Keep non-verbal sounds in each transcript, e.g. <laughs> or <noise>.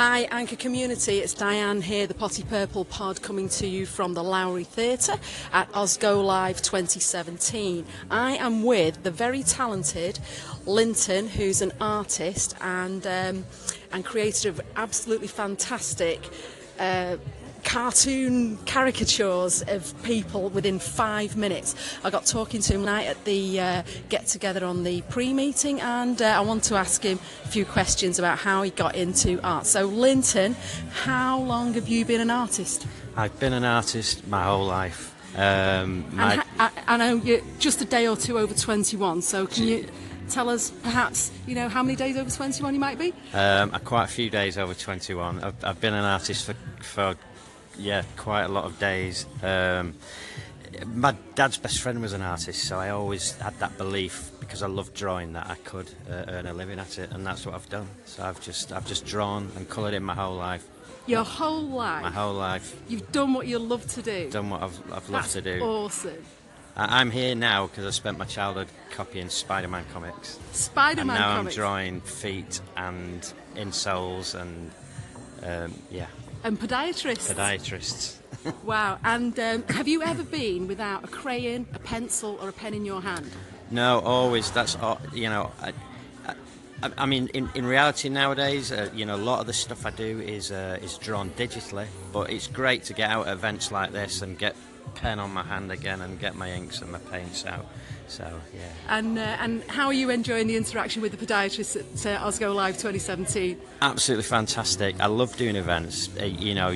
Hi, Anchor Community. It's Diane here, the Potty Purple pod, coming to you from the Lowry Theatre at Osgo Live 2017. I am with the very talented Linton, who's an artist and um, and creator of absolutely fantastic. Uh, cartoon caricatures of people within five minutes. I got talking to him tonight at the uh, get together on the pre meeting, and uh, I want to ask him a few questions about how he got into art. So, Linton, how long have you been an artist? I've been an artist my whole life. Um, my, And ha- I, I know you're just a day or two over 21, so can you tell us perhaps, you know, how many days over 21 you might be? um, quite a few days over 21. I've, I've been an artist for, for yeah, quite a lot of days. Um, my dad's best friend was an artist, so I always had that belief because I loved drawing that I could uh, earn a living at it, and that's what I've done. So I've just I've just drawn and coloured in my whole life, Your whole life. my whole life, You've done what you love to do. done what I've, I've loved That's to do. awesome. I, I'm here now because I spent my childhood copying Spider-Man comics. Spider-Man and now comics. I'm drawing feet and insoles and um, yeah, and podiatrists. podiatrists. <laughs> Wow. And um, have you ever been without a crayon, a pencil, or a pen in your hand? No, always. That's all, you know. I, I, I mean, in, in reality nowadays, uh, you know, a lot of the stuff I do is uh, is drawn digitally. But it's great to get out at events like this and get pen on my hand again and get my inks and my paints out. So yeah. And uh, and how are you enjoying the interaction with the podiatrists at uh, Osgo Live 2017? Absolutely fantastic. I love doing events. Uh, You know,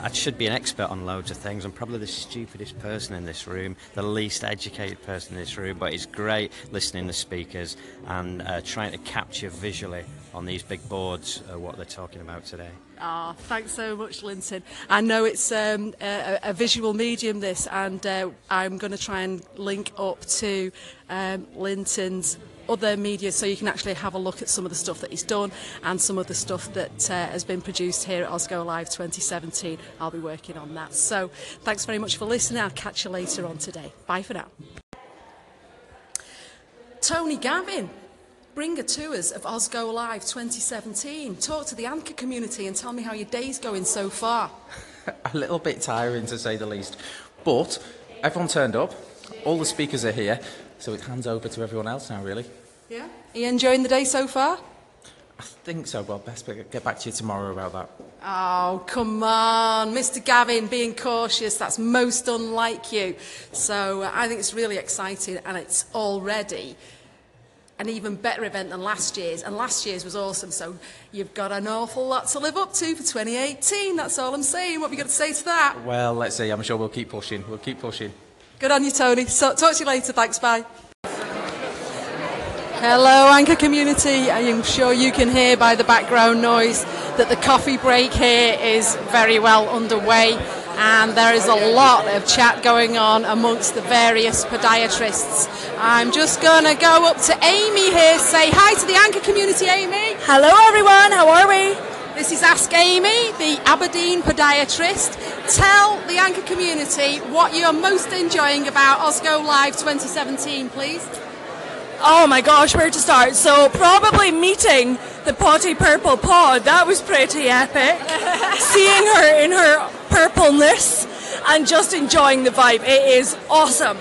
I should be an expert on loads of things. I'm probably the stupidest person in this room, the least educated person in this room, but it's great listening to speakers and uh, trying to capture visually on these big boards uh, what they're talking about today. Ah, thanks so much, Linton. I know it's um, a, a visual medium, this, and uh, I'm going to try and link up to um, Linton's other media so you can actually have a look at some of the stuff that he's done and some of the stuff that uh, has been produced here at Osgo Live 2017. I'll be working on that. So thanks very much for listening. I'll catch you later on today. Bye for now. Tony Gavin, bringer tours of Osgo Live 2017. Talk to the Anchor community and tell me how your day's going so far. <laughs> a little bit tiring to say the least. But everyone turned up, all the speakers are here, so it hands over to everyone else now, really. Yeah? Are you enjoying the day so far? I think so, but I'll best be- get back to you tomorrow about that. Oh, come on, Mr. Gavin, being cautious, that's most unlike you. So uh, I think it's really exciting and it's already an even better event than last year's. And last year's was awesome, so you've got an awful lot to live up to for 2018. That's all I'm saying. What have you got to say to that? Well, let's see, I'm sure we'll keep pushing. We'll keep pushing. Good on you, Tony. So, talk to you later. Thanks. Bye. Hello, Anchor community. I'm sure you can hear by the background noise that the coffee break here is very well underway, and there is a lot of chat going on amongst the various podiatrists. I'm just going to go up to Amy here. Say hi to the Anchor community, Amy. Hello everyone, how are we? This is Ask Amy, the Aberdeen podiatrist. Tell the Anchor community what you're most enjoying about Osgo Live 2017, please. Oh my gosh, where to start? So probably meeting the Potty Purple Pod, that was pretty epic. <laughs> Seeing her in her purpleness and just enjoying the vibe. It is awesome.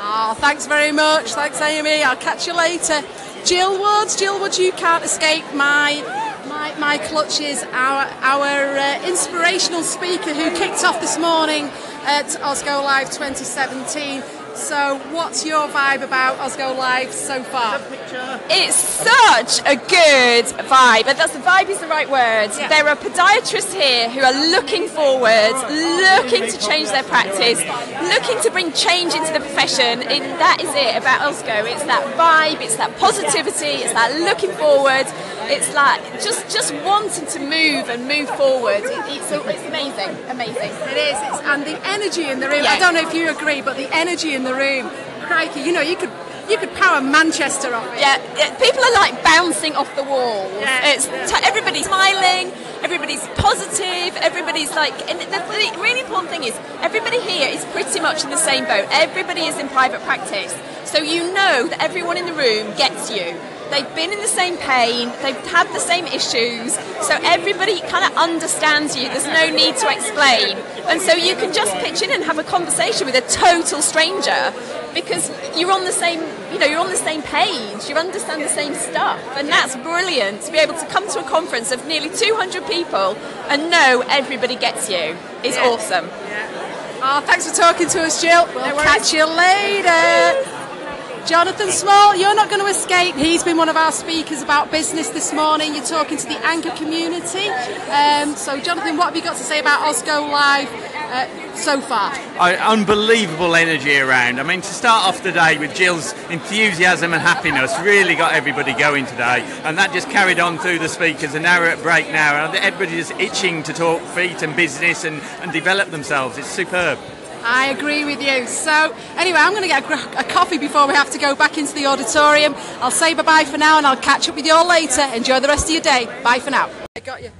Oh, thanks very much. Thanks, Amy. I'll catch you later. Jill Woods, Jill Woods, you can't escape my my, my clutches. Our our uh, inspirational speaker who kicked off this morning at Osgo Live 2017. So, what's your vibe about Osgo Live so far? It's such a good vibe, and that's the vibe is the right word. Yeah. There are podiatrists here who are looking forward, looking to change their practice, looking to bring change into the profession. And that is it about Osgo. It's that vibe, it's that positivity, it's that looking forward. It's like just just wanting to move and move forward. It- it's, it's amazing, amazing. It is, it's, and the energy in the room. Yeah. I don't know if you agree, but the energy in the room, crikey, you know, you could you could power Manchester off it. Yeah, yeah, people are like bouncing off the walls. Yeah, It's t- everybody's smiling, everybody's positive, everybody's like. And the, the really important thing is everybody here is pretty much in the same boat. Everybody is in private practice, so you know that everyone in the room gets you. They've been in the same pain, they've had the same issues, so everybody kind of understands you. There's no need to explain. And so you can just pitch in and have a conversation with a total stranger because you're on the same you know you're on the same page you understand the same stuff and that's brilliant to be able to come to a conference of nearly 200 people and know everybody gets you is Yeah. awesome Oh, thanks for talking to us, Jill. We'll worries. catch you later. Jonathan Small, you're not going to escape. He's been one of our speakers about business this morning. You're talking to the Anchor community. Um, so, Jonathan, what have you got to say about Osgo Live uh, so far? Unbelievable energy around. I mean, to start off the day with Jill's enthusiasm and happiness really got everybody going today, and that just carried on through the speakers. And now we're at break now, and everybody's itching to talk feet and business and, and develop themselves. It's superb. I agree with you. So, anyway, I'm going to get a, a coffee before we have to go back into the auditorium. I'll say bye bye for now and I'll catch up with you all later. Enjoy the rest of your day. Bye for now. I got you.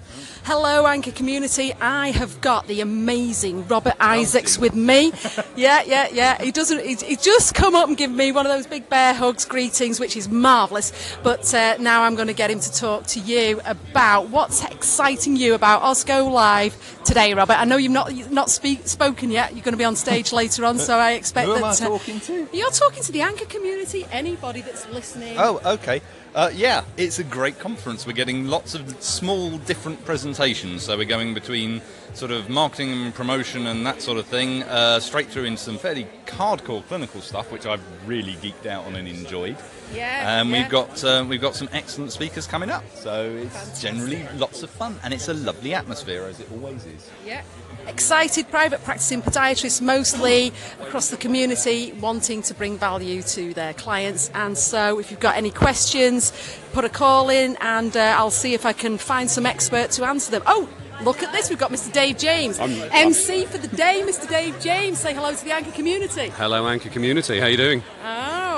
Hello, Anchor community. I have got the amazing Robert Isaacs with me. Yeah, yeah, yeah. He doesn't. He, he just come up and give me one of those big bear hugs, greetings, which is marvellous. But uh, now I'm going to get him to talk to you about what's exciting you about Osgo Live today, Robert. I know you've not you've not speak, spoken yet. You're going to be on stage later on, so I expect Who am that. I uh, talking to? You're talking to the Anchor community. Anybody that's listening. Oh, okay. Uh, yeah, it's a great conference. We're getting lots of small, different presentations. So we're going between sort of marketing and promotion and that sort of thing, uh, straight through into some fairly hardcore clinical stuff, which I've really geeked out on and enjoyed. Yeah, And yeah. we've got uh, we've got some excellent speakers coming up. So it's generally lots of fun, and it's a lovely atmosphere as it always is. Yeah. Excited private practicing podiatrists, mostly across the community, wanting to bring value to their clients. And so, if you've got any questions, put a call in, and uh, I'll see if I can find some expert to answer them. Oh, look at this! We've got Mr. Dave James, MC for the day. Mr. Dave James, say hello to the Anchor community. Hello, Anchor community. How are you doing?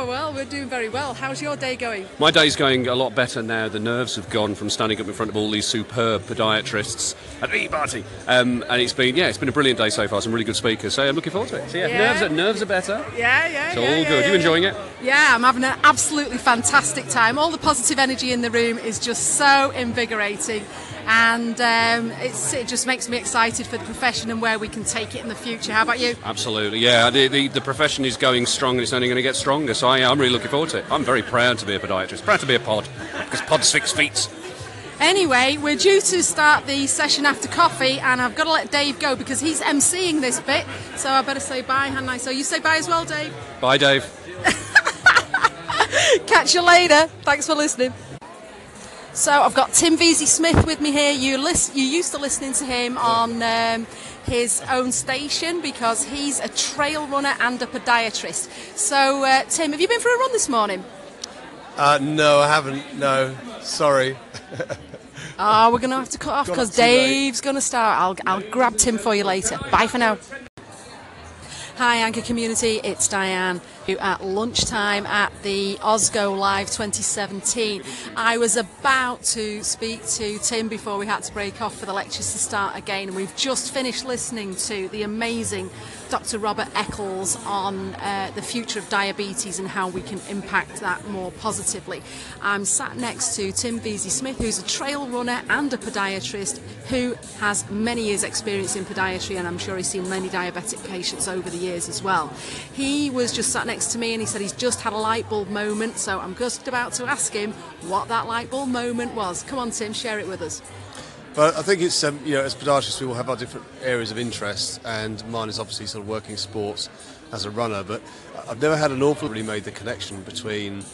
Oh well, we're doing very well. How's your day going? My day's going a lot better now. The nerves have gone from standing up in front of all these superb podiatrists at the party, um, and it's been yeah, it's been a brilliant day so far. Some really good speakers, so I'm looking forward to it. So yeah, Yeah. nerves are nerves are better. Yeah, yeah. It's all yeah, good. yeah, you enjoying yeah. it? Yeah, I'm having an absolutely fantastic time. All the positive energy in the room is just so invigorating, and um, it's, it just makes me excited for the profession and where we can take it in the future. How about you? Absolutely, yeah. The, the, the profession is going strong and it's only going to get stronger. So I, I'm really looking forward to it. I'm very proud to be a podiatrist, proud to be a pod, because pod's fix feet. Anyway, we're due to start the session after coffee, and I've got to let Dave go because he's emceeing this bit. So I better say bye, hadn't I? So you say bye as well, Dave. Bye, Dave. <laughs> Catch you later. Thanks for listening. So I've got Tim Veazey Smith with me here. You list, you used to listening to him on um, his own station because he's a trail runner and a podiatrist. So uh, Tim, have you been for a run this morning? Uh, no, I haven't. No, sorry. Oh, we're going to have to cut off because up too late. Dave's going to start. I'll, I'll grab Tim for you later. Bye for now. Hi, Anchor community. It's Diane. Who At lunchtime at the Osgo Live 2017, I was about to speak to Tim before we had to break off for the lectures to start again, we've just finished listening to the amazing Dr. Robert Eccles on uh, the future of diabetes and how we can impact that more positively. I'm sat next to Tim Veazey Smith, who's a trail runner and a podiatrist who has many years' experience in podiatry, and I'm sure he's seen many diabetic patients over the years as well. He was just sat next to me and he said he's just had a light bulb moment, so I'm just about to ask him what that light bulb moment was. Come on, Tim, share it with us. But I think it's, um, you know, as podiatrists, we all have our different areas of interest, and mine is obviously sort of working sports as a runner, but I've never had an awful really made the connection between,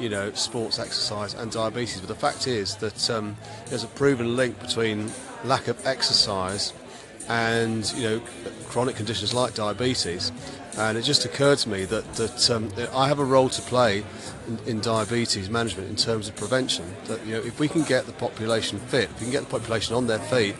you know, sports, exercise, and diabetes. But the fact is that um, there's a proven link between lack of exercise and, you know, chronic conditions like diabetes. And it just occurred to me that, that, um, I have a role to play in, in diabetes management in terms of prevention. That you know, if we can get the population fit, if we can get the population on their feet,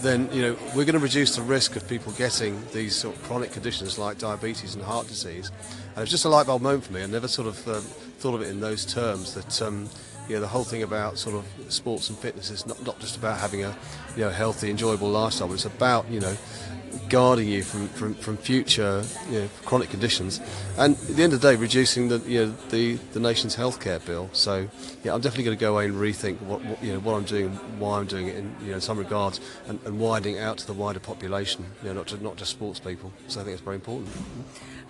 then you know we're going to reduce the risk of people getting these sort of chronic conditions like diabetes and heart disease. And it's just a light bulb moment for me. I never sort of um, thought of it in those terms. That um, you know the whole thing about sort of sports and fitness is not, not just about having a you know healthy, enjoyable lifestyle, but it's about you know guarding you from, from, from future you know, chronic conditions, and at the end of the day, reducing the you know the, the nation's healthcare bill. So yeah, I'm definitely going to go away and rethink what, what you know what I'm doing, why I'm doing it in you know some regards, and, and widening out to the wider population. You know, not just not just sports people. So I think it's very important.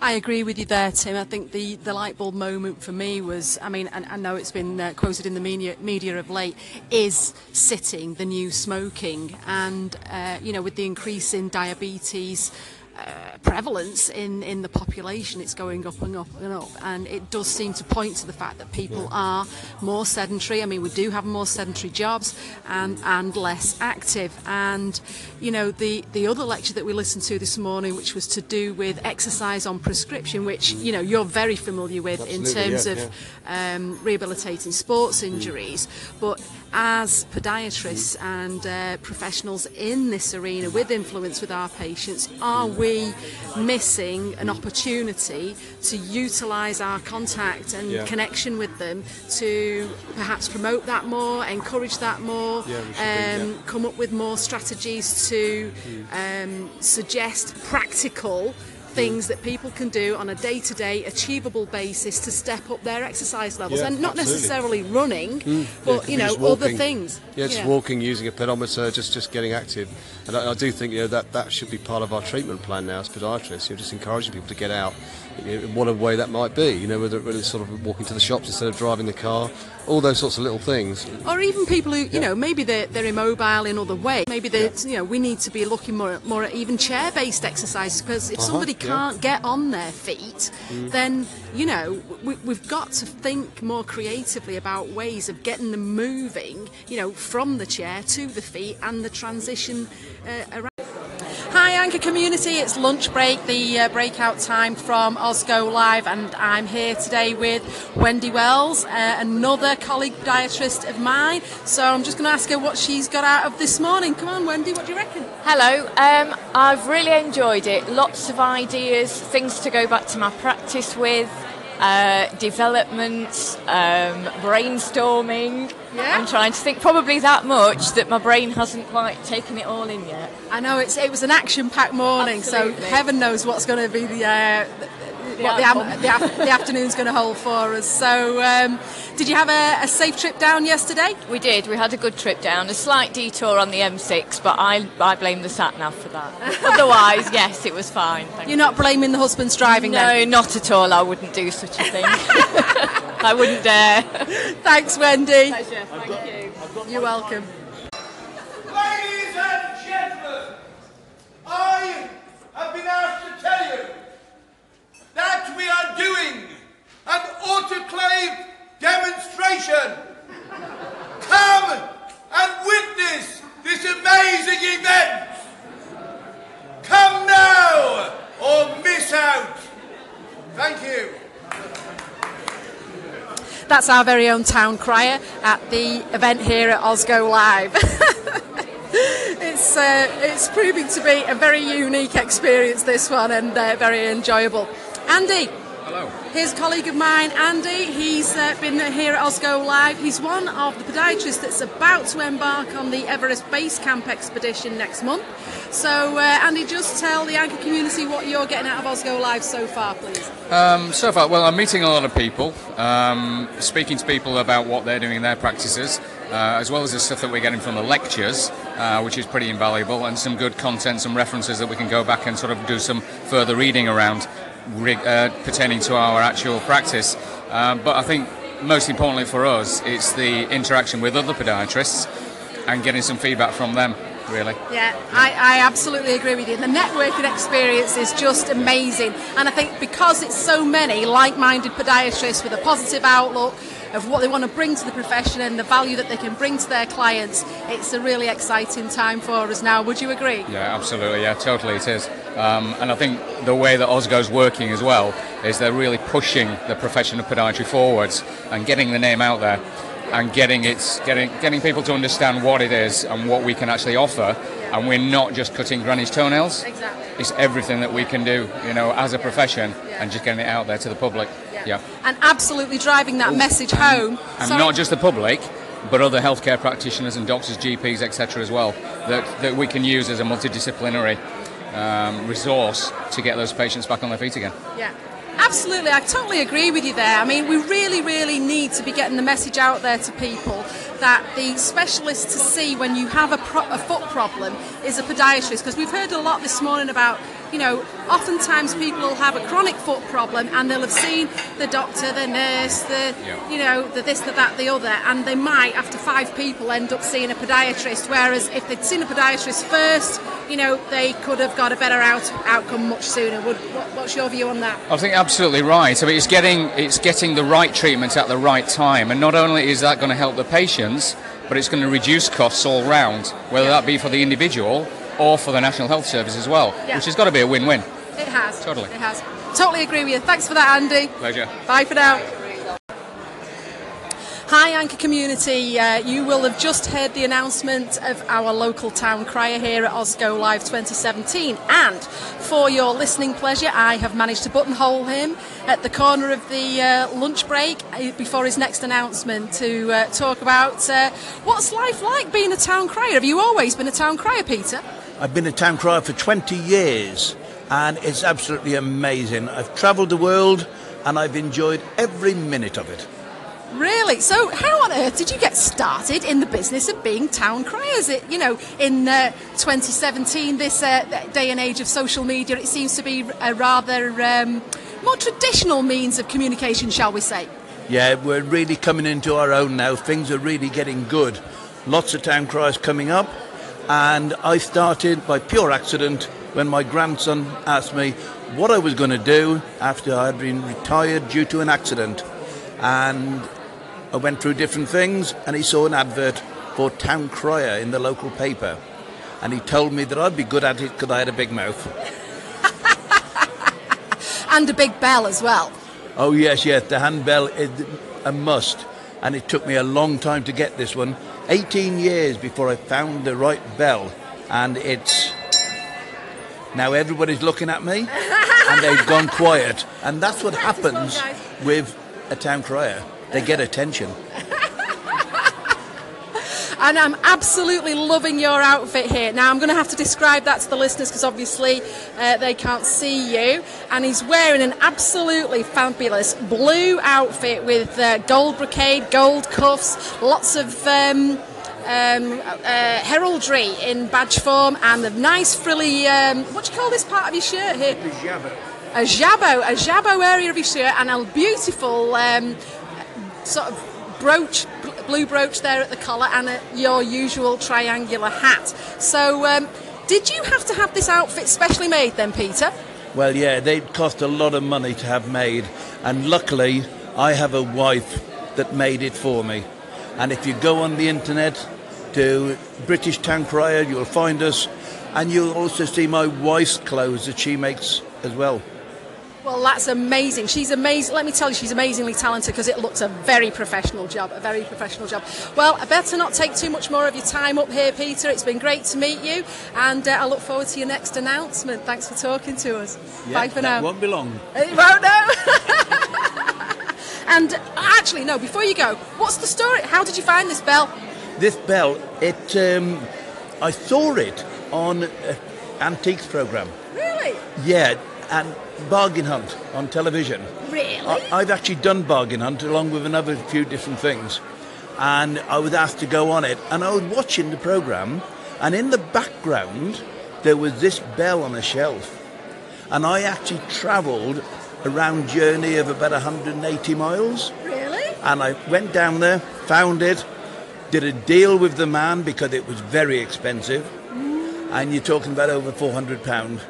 I agree with you there, Tim. I think the, the light bulb moment for me was, I mean, and I know it's been uh, quoted in the media, media of late, is sitting the new smoking. And, uh, you know, with the increase in diabetes, expertise uh, prevalence in, in the population, it's going up and up and up. And it does seem to point to the fact that people are more sedentary. I mean, we do have more sedentary jobs and, and less active. And, you know, the, the other lecture that we listened to this morning, which was to do with exercise on prescription, which, you know, you're very familiar with Absolutely, in terms yeah, of Um, rehabilitating sports injuries. But as podiatrists and uh, professionals in this arena with influence with our patients, are we missing an opportunity to utilise our contact and Yeah. connection with them to perhaps promote that more, encourage that more, Yeah, we um, come up with more strategies to um, suggest practical things that people can do on a day-to-day achievable basis to step up their exercise levels Yeah, and not absolutely. necessarily running hmm. Yeah, it but could you know other things Yeah, just walking, using a pedometer, just just getting active. And I, I do think you know that that should be part of our treatment plan now as podiatrists. You're just encouraging people to get out. In whatever way that might be. You know, whether, whether it's sort of walking to the shops instead of driving the car, all those sorts of little things. or even people who you know maybe they're, they're immobile in other ways. Maybe they you know we need to be looking more more at even chair-based exercises because if Uh-huh, somebody can't get on their feet then you know we, we've got to think more creatively about ways of getting them moving you know from the chair to the feet and the transition uh, around Anchor community, it's lunch break, the uh, breakout time from Osgo Live, and I'm here today with Wendy Wells, uh, another colleague dietist of mine. So I'm just going to ask her what she's got out of this morning. Come on, Wendy, what do you reckon? Hello, um, I've really enjoyed it. Lots of ideas, things to go back to my practice with, uh, developments, um, brainstorming. Yeah. I'm trying to think probably that much that my brain hasn't quite taken it all in yet. I know it's it was an action-packed morning, Absolutely. so heaven knows what's going to be the. Uh, The what the, outcome. the, the afternoon's going to hold for us. So, um, did you have a, a safe trip down yesterday? We did, we had a good trip down, a slight detour on the M6, but I, I blame the sat nav for that. <laughs> Otherwise, yes, it was fine. Thank You're not blaming the husband's driving No, then? not at all. I wouldn't do such a thing. <laughs> I wouldn't dare. Thanks, Wendy. Pleasure. Thank you. You're welcome. Ladies and gentlemen, I have been asked to tell you that we are doing an autoclave demonstration. Come and witness this amazing event. Come now or miss out. Thank you. That's our very own town crier at the event here at Osgo Live. <laughs> it's uh, it's proving to be a very unique experience this one and uh, very enjoyable. Andy. Hello. Here's a colleague of mine, Andy. He's uh, been here at Osgo Live. He's one of the podiatrists that's about to embark on the Everest Base Camp expedition next month. So, uh, Andy, just tell the anchor community what you're getting out of Osgo Live so far, please. Um, so far, well, I'm meeting a lot of people, um, speaking to people about what they're doing in their practices, uh, as well as the stuff that we're getting from the lectures, uh, which is pretty invaluable, and some good content, some references that we can go back and sort of do some further reading around uh, pertaining to our actual practice. Um, but I think most importantly for us, it's the interaction with other podiatrists and getting some feedback from them, really. Yeah, I, I absolutely agree with you. The networking experience is just amazing. And I think because it's so many like minded podiatrists with a positive outlook of what they want to bring to the profession and the value that they can bring to their clients, it's a really exciting time for us now. Would you agree? Yeah, absolutely. Yeah, totally, it is. Um, and I think the way that Osgo's working as well is they're really pushing the profession of podiatry forwards and getting the name out there and getting it, getting getting people to understand what it is and what we can actually offer. And we're not just cutting granny's toenails. Exactly. It's everything that we can do, you know, as a profession, and just getting it out there to the public. Yeah. And absolutely driving that message home. And not just the public, but other healthcare practitioners and doctors, GPs, etc. as well, that, that we can use as a multidisciplinary um, resource to get those patients back on their feet again. Yeah. Absolutely, I totally agree with you there. I mean, we really, really need to be getting the message out there to people that the specialist to see when you have a, pro- a foot problem is a podiatrist. Because we've heard a lot this morning about, you know, oftentimes people will have a chronic foot problem and they'll have seen the doctor, the nurse, the, you know, the this, the that, the other, and they might, after five people, end up seeing a podiatrist. Whereas if they'd seen a podiatrist first, you know, they could have got a better out- outcome much sooner. Would, what, what's your view on that? I think absolutely right. I mean, it's getting it's getting the right treatment at the right time, and not only is that going to help the patients, but it's going to reduce costs all round, whether that be for the individual or for the National Health Service as well, Yeah. which has got to be a win-win. It has. Totally. It has. Totally agree with you. Thanks for that, Andy. Pleasure. Bye for now. Hi, Anchor community. Uh, you will have just heard the announcement of our local town crier here at Osgo Live 2017. And for your listening pleasure, I have managed to buttonhole him at the corner of the uh, lunch break uh, before his next announcement to uh, talk about uh, what's life like being a town crier. Have you always been a town crier, Peter? I've been a town crier for 20 years and it's absolutely amazing. I've travelled the world and I've enjoyed every minute of it. Really? So, how on earth did you get started in the business of being town criers? It, you know, in uh, 2017, this uh, day and age of social media, it seems to be a rather um, more traditional means of communication, shall we say? Yeah, we're really coming into our own now. Things are really getting good. Lots of town criers coming up. And I started by pure accident when my grandson asked me what I was going to do after I'd been retired due to an accident. And I went through different things, and he saw an advert for town crier in the local paper. And he told me that I'd be good at it because I had a big mouth. <laughs> And a big bell as well. Oh yes, yes. The handbell is a must, and it took me a long time to get this one. 18 years before I found the right bell, and it's now everybody's looking at me, and they've gone <laughs> quiet, and that's what happens with a town crier. They get attention. And I'm absolutely loving your outfit here. Now, I'm going to have to describe that to the listeners because obviously uh, they can't see you. And he's wearing an absolutely fabulous blue outfit with uh, gold brocade, gold cuffs, lots of. Um, um, uh, heraldry in badge form and the nice frilly um, what do you call this part of your shirt here a jabot a jabot area of your shirt and a beautiful um, sort of brooch, blue brooch there at the collar, and a, your usual triangular hat. So, um, did you have to have this outfit specially made then, Peter? Well, yeah, they cost a lot of money to have made, and luckily I have a wife that made it for me. And if you go on the internet to British Town Crier, you'll find us, and you'll also see my wife's clothes that she makes as well. Well, that's amazing. She's amazing. Let me tell you, she's amazingly talented because it looks a very professional job, a very professional job. Well, I better not take too much more of your time up here, Peter. It's been great to meet you, and uh, I look forward to your next announcement. Thanks for talking to us. Yeah, Bye for now. Won't be long. It won't know. <laughs> and actually, no. Before you go, what's the story? How did you find this bell? This bell, it, um, I saw it on an antiques program. Really? Yeah, and Bargain Hunt on television. Really? I, I've actually done Bargain Hunt along with another few different things. And I was asked to go on it. And I was watching the program, and in the background, there was this bell on a shelf. And I actually travelled a round journey of about 180 miles. Really? And I went down there, found it, did a deal with the man because it was very expensive. Mm. And you're talking about over 400 pounds.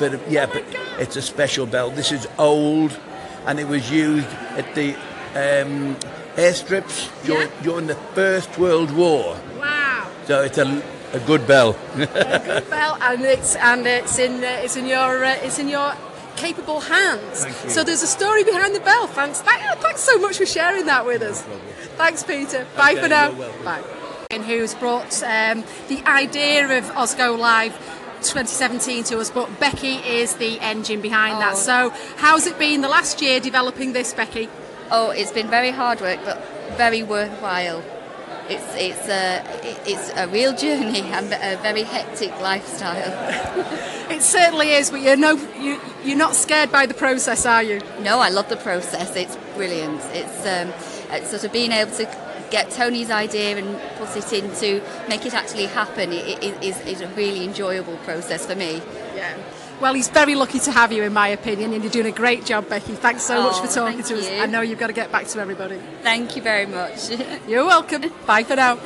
For a bell? For the, yeah, but it's a special bell. This is old, and it was used at the um, airstrips during, during the First World War. Wow. So it's a, a good bell. a good bell, and it's and it's in uh, it's in your uh, it's in your capable hands. So there's a story behind the bell. Thanks, Thank- thanks so much for sharing that with us. Thanks, Peter. Bye Okay, for now. Bye. And who's brought um, the idea of Osgo Live 2017 to us, but Becky is the engine behind that. Oh. So how's it been the last year developing this, Becky? Oh, it's been very hard work, but very worthwhile. it's it's a it's a real journey <laughs> and a very hectic lifestyle. <laughs> It certainly is, but you're no, you, you're not scared by the process, are you? No, I love the process. It's brilliant. It's, um, it's sort of being able to get Tony's idea and put it into make it actually happen. It, it is, is a really enjoyable process for me. Yeah. Well, he's very lucky to have you, in my opinion, and you're doing a great job, Becky. Thanks so much Oh, for talking thank to us. you. I know you've got to get back to everybody. Thank you very much. <laughs> You're welcome. Bye for now.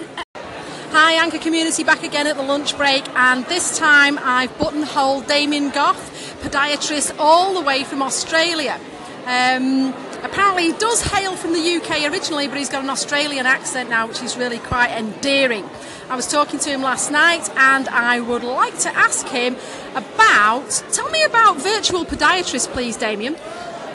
Hi, Anchor Community, back again at the lunch break, and this time I've buttonholed Damien Goff, podiatrist all the way from Australia. Um, apparently, he does hail from the UK originally, but he's got an Australian accent now, which is really quite endearing. I was talking to him last night, and I would like to ask him about. Tell me about virtual podiatrist, please, Damien.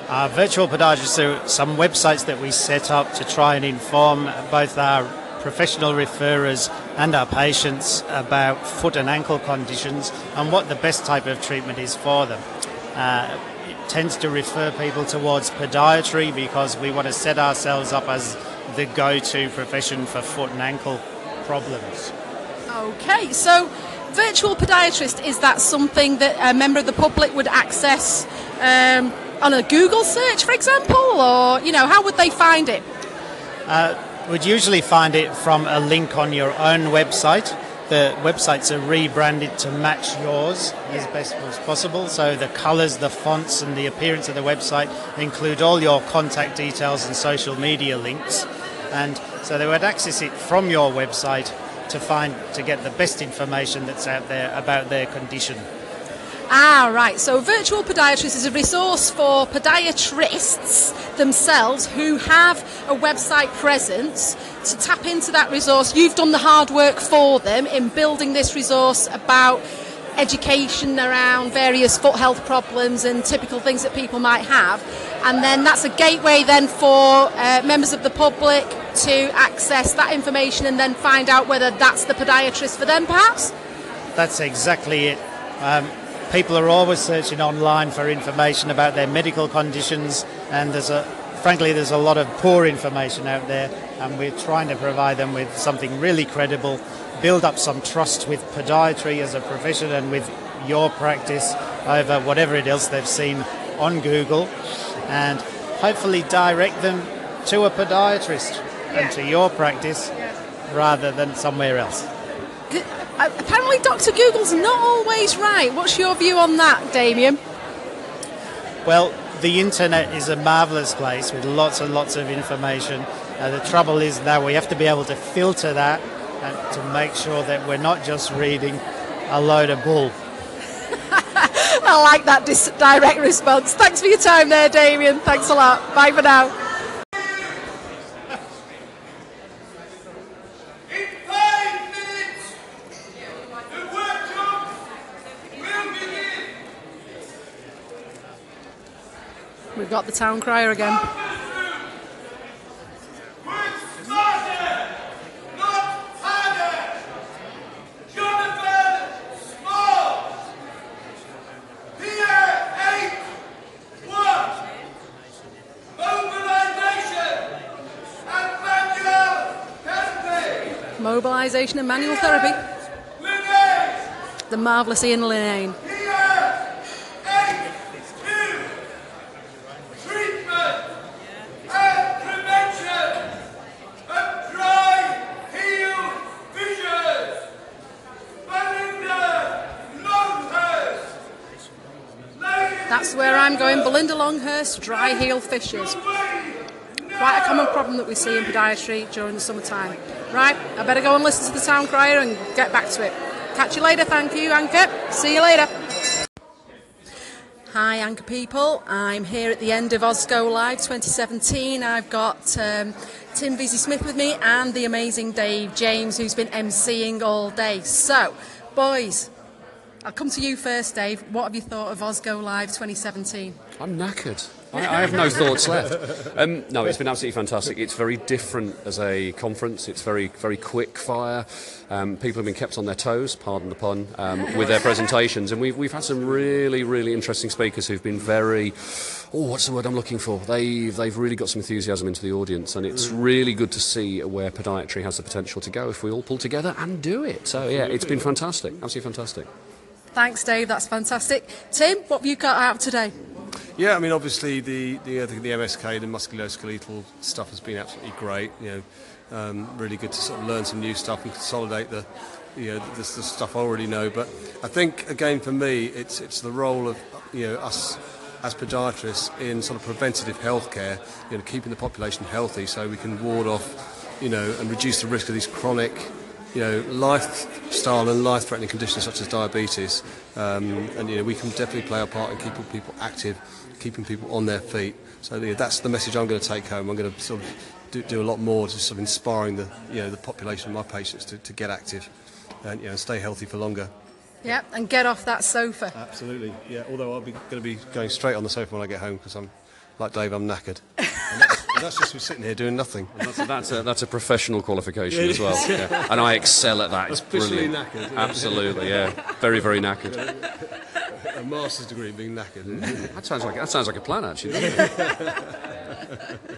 Uh, virtual podiatrists are some websites that we set up to try and inform both our professional referrers and our patients about foot and ankle conditions and what the best type of treatment is for them. Uh, tends to refer people towards podiatry because we want to set ourselves up as the go-to profession for foot and ankle problems. Okay, so virtual podiatrist is that something that a member of the public would access um, on a Google search, for example, or you know, how would they find it? Uh, would usually find it from a link on your own website. The websites are rebranded to match yours as best as possible. So the colours, the fonts, and the appearance of the website include all your contact details and social media links. And so they would access it from your website to find to get the best information that's out there about their condition. Ah, right. So, virtual podiatrist is a resource for podiatrists themselves who have a website presence to tap into that resource. You've done the hard work for them in building this resource about education around various foot health problems and typical things that people might have. And then that's a gateway then for uh, members of the public to access that information and then find out whether that's the podiatrist for them, perhaps? That's exactly it. Um, people are always searching online for information about their medical conditions, and there's a, frankly, there's a lot of poor information out there, and we're trying to provide them with something really credible, build up some trust with podiatry as a profession and with your practice over whatever it else they've seen on Google, and hopefully direct them to a podiatrist and to your practice rather than somewhere else. Uh, Apparently, Dr. Google's not always right. What's your view on that, Damien? Well, the internet is a marvellous place with lots and lots of information. Uh, the trouble is now we have to be able to filter that and to make sure that we're not just reading a load of bull. <laughs> I like that dis- direct response. Thanks for your time there, Damien. Thanks a lot. Bye for now. We've got the town crier again. Mobilisation and manual therapy. The marvellous Ian Linnane. That's where I'm going. Belinda Longhurst, dry heel fissures. Quite a common problem that we see in podiatry during the summertime. Right, I better go and listen to the town crier and get back to it. Catch you later, thank you, Anchor. See you later. Hi, Anchor people. I'm here at the end of Osgo Live 2017. I've got um, Tim Vesey Smith with me and the amazing Dave James, who's been emceeing all day. So, boys, I'll come to you first, Dave. What have you thought of Osgo Live 2017? I'm knackered. I, I have no thoughts left. Um, no, it's been absolutely fantastic. It's very different as a conference. It's very, very quick fire. Um, people have been kept on their toes, pardon the pun, um, with their presentations, and we've, we've had some really, really interesting speakers who've been very. Oh, what's the word I'm looking for? They've, they've really got some enthusiasm into the audience, and it's really good to see where podiatry has the potential to go if we all pull together and do it. So, yeah, it's been fantastic. Absolutely fantastic. Thanks, Dave. That's fantastic. Tim, what have you got out today? Yeah, I mean, obviously the the, uh, the, MSK, the musculoskeletal stuff has been absolutely great. You know, um, really good to sort of learn some new stuff and consolidate the, you know, the, the stuff I already know. But I think again for me, it's it's the role of you know us as podiatrists in sort of preventative healthcare, you know, keeping the population healthy so we can ward off, you know, and reduce the risk of these chronic you know, lifestyle and life-threatening conditions such as diabetes, um, and you know, we can definitely play a part in keeping people active, keeping people on their feet. So you know, that's the message I'm going to take home. I'm going to sort of do, do a lot more to sort of inspiring the you know the population of my patients to, to get active and you know stay healthy for longer. Yeah, and get off that sofa. Absolutely. Yeah. Although I'll be going to be going straight on the sofa when I get home because I'm like Dave, I'm knackered. <laughs> and, that's, just me sitting here doing nothing. That's a, that's a, that's a professional qualification as well. Yeah. And I excel at that. It's Officially brilliant. knackered. Absolutely, yeah. Very, very knackered. a master's degree in being knackered. That sounds like that sounds like a plan, actually. doesn't it? <laughs>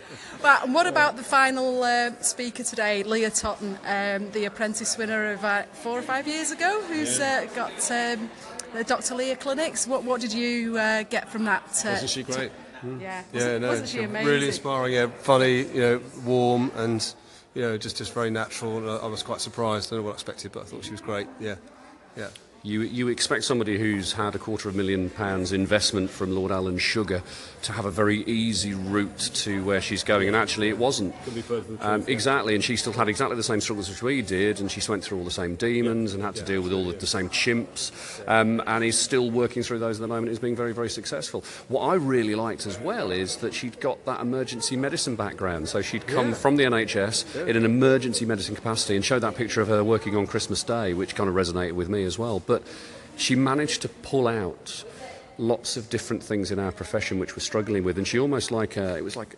Well, and what about the final uh, speaker today, Leah Totten, um, the apprentice winner of uh, four or five years ago, who's uh, got um, the Dr. Leah clinics? What, what did you uh, get from that? Uh, Wasn't she great? Yeah, Yeah, wasn't, no, wasn't she amazing? really inspiring. Yeah, funny, you know, warm, and you know, just just very natural. I I was quite surprised. I don't know what I expected, but I thought she was great. Yeah, yeah. You, you expect somebody who's had a quarter of a million pounds investment from Lord Alan Sugar to have a very easy route to where she's going, and actually it wasn't. Could be further from Um, exactly, and she still had exactly the same struggles as we did, and she went through all the same demons and had to deal with all the, the same chimps, um, and is still working through those at the moment. Is being very, very successful. What I really liked as well is that she'd got that emergency medicine background, so she'd come Yeah. from the NHS in an emergency medicine capacity, and showed that picture of her working on Christmas Day, which kind of resonated with me as well. But she managed to pull out lots of different things in our profession which we're struggling with and she almost like uh, it was like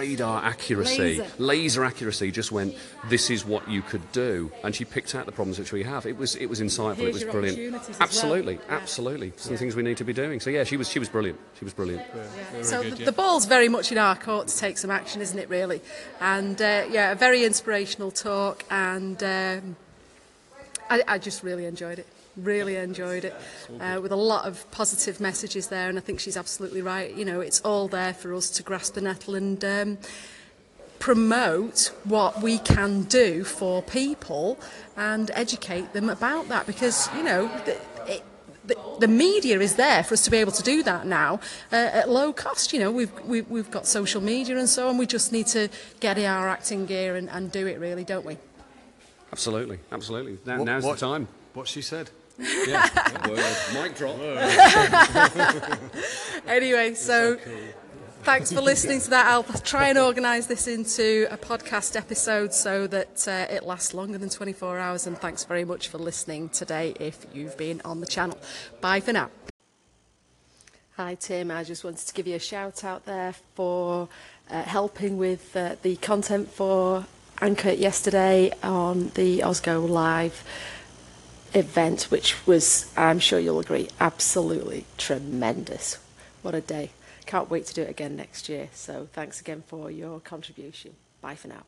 radar accuracy Laser. laser accuracy just went this is what you could do and she picked out the problems which we have it was it was insightful Here's it was brilliant opportunities as well. absolutely Yeah. absolutely some things we need to be doing so yeah she was she was brilliant she was brilliant So the, the ball's very much in our court to take some action, isn't it? Really, and uh, yeah, a very inspirational talk, and um, I, I just really enjoyed it. Really enjoyed it, uh, with a lot of positive messages there, and I think she's absolutely right. You know, it's all there for us to grasp the nettle and. Um, promote what we can do for people and educate them about that because you know the, it, the, the media is there for us to be able to do that now uh, at low cost you know we've, we've we've got social media and so on we just need to get in our acting gear and, and do it really don't we absolutely absolutely now, What- now's what- the time What she said. Yeah Word. <laughs> mic drop <laughs> anyway so thanks for listening to that. I'll try and organise this into a podcast episode so that uh, it lasts longer than 24 hours. And thanks very much for listening today if you've been on the channel. Bye for now. Hi, Tim. I just wanted to give you a shout out there for uh, helping with uh, the content for Anchor yesterday on the Osgo Live event, which was, I'm sure you'll agree, absolutely tremendous. What a day. Can't wait to do it again next year. So thanks again for your contribution. Bye for now.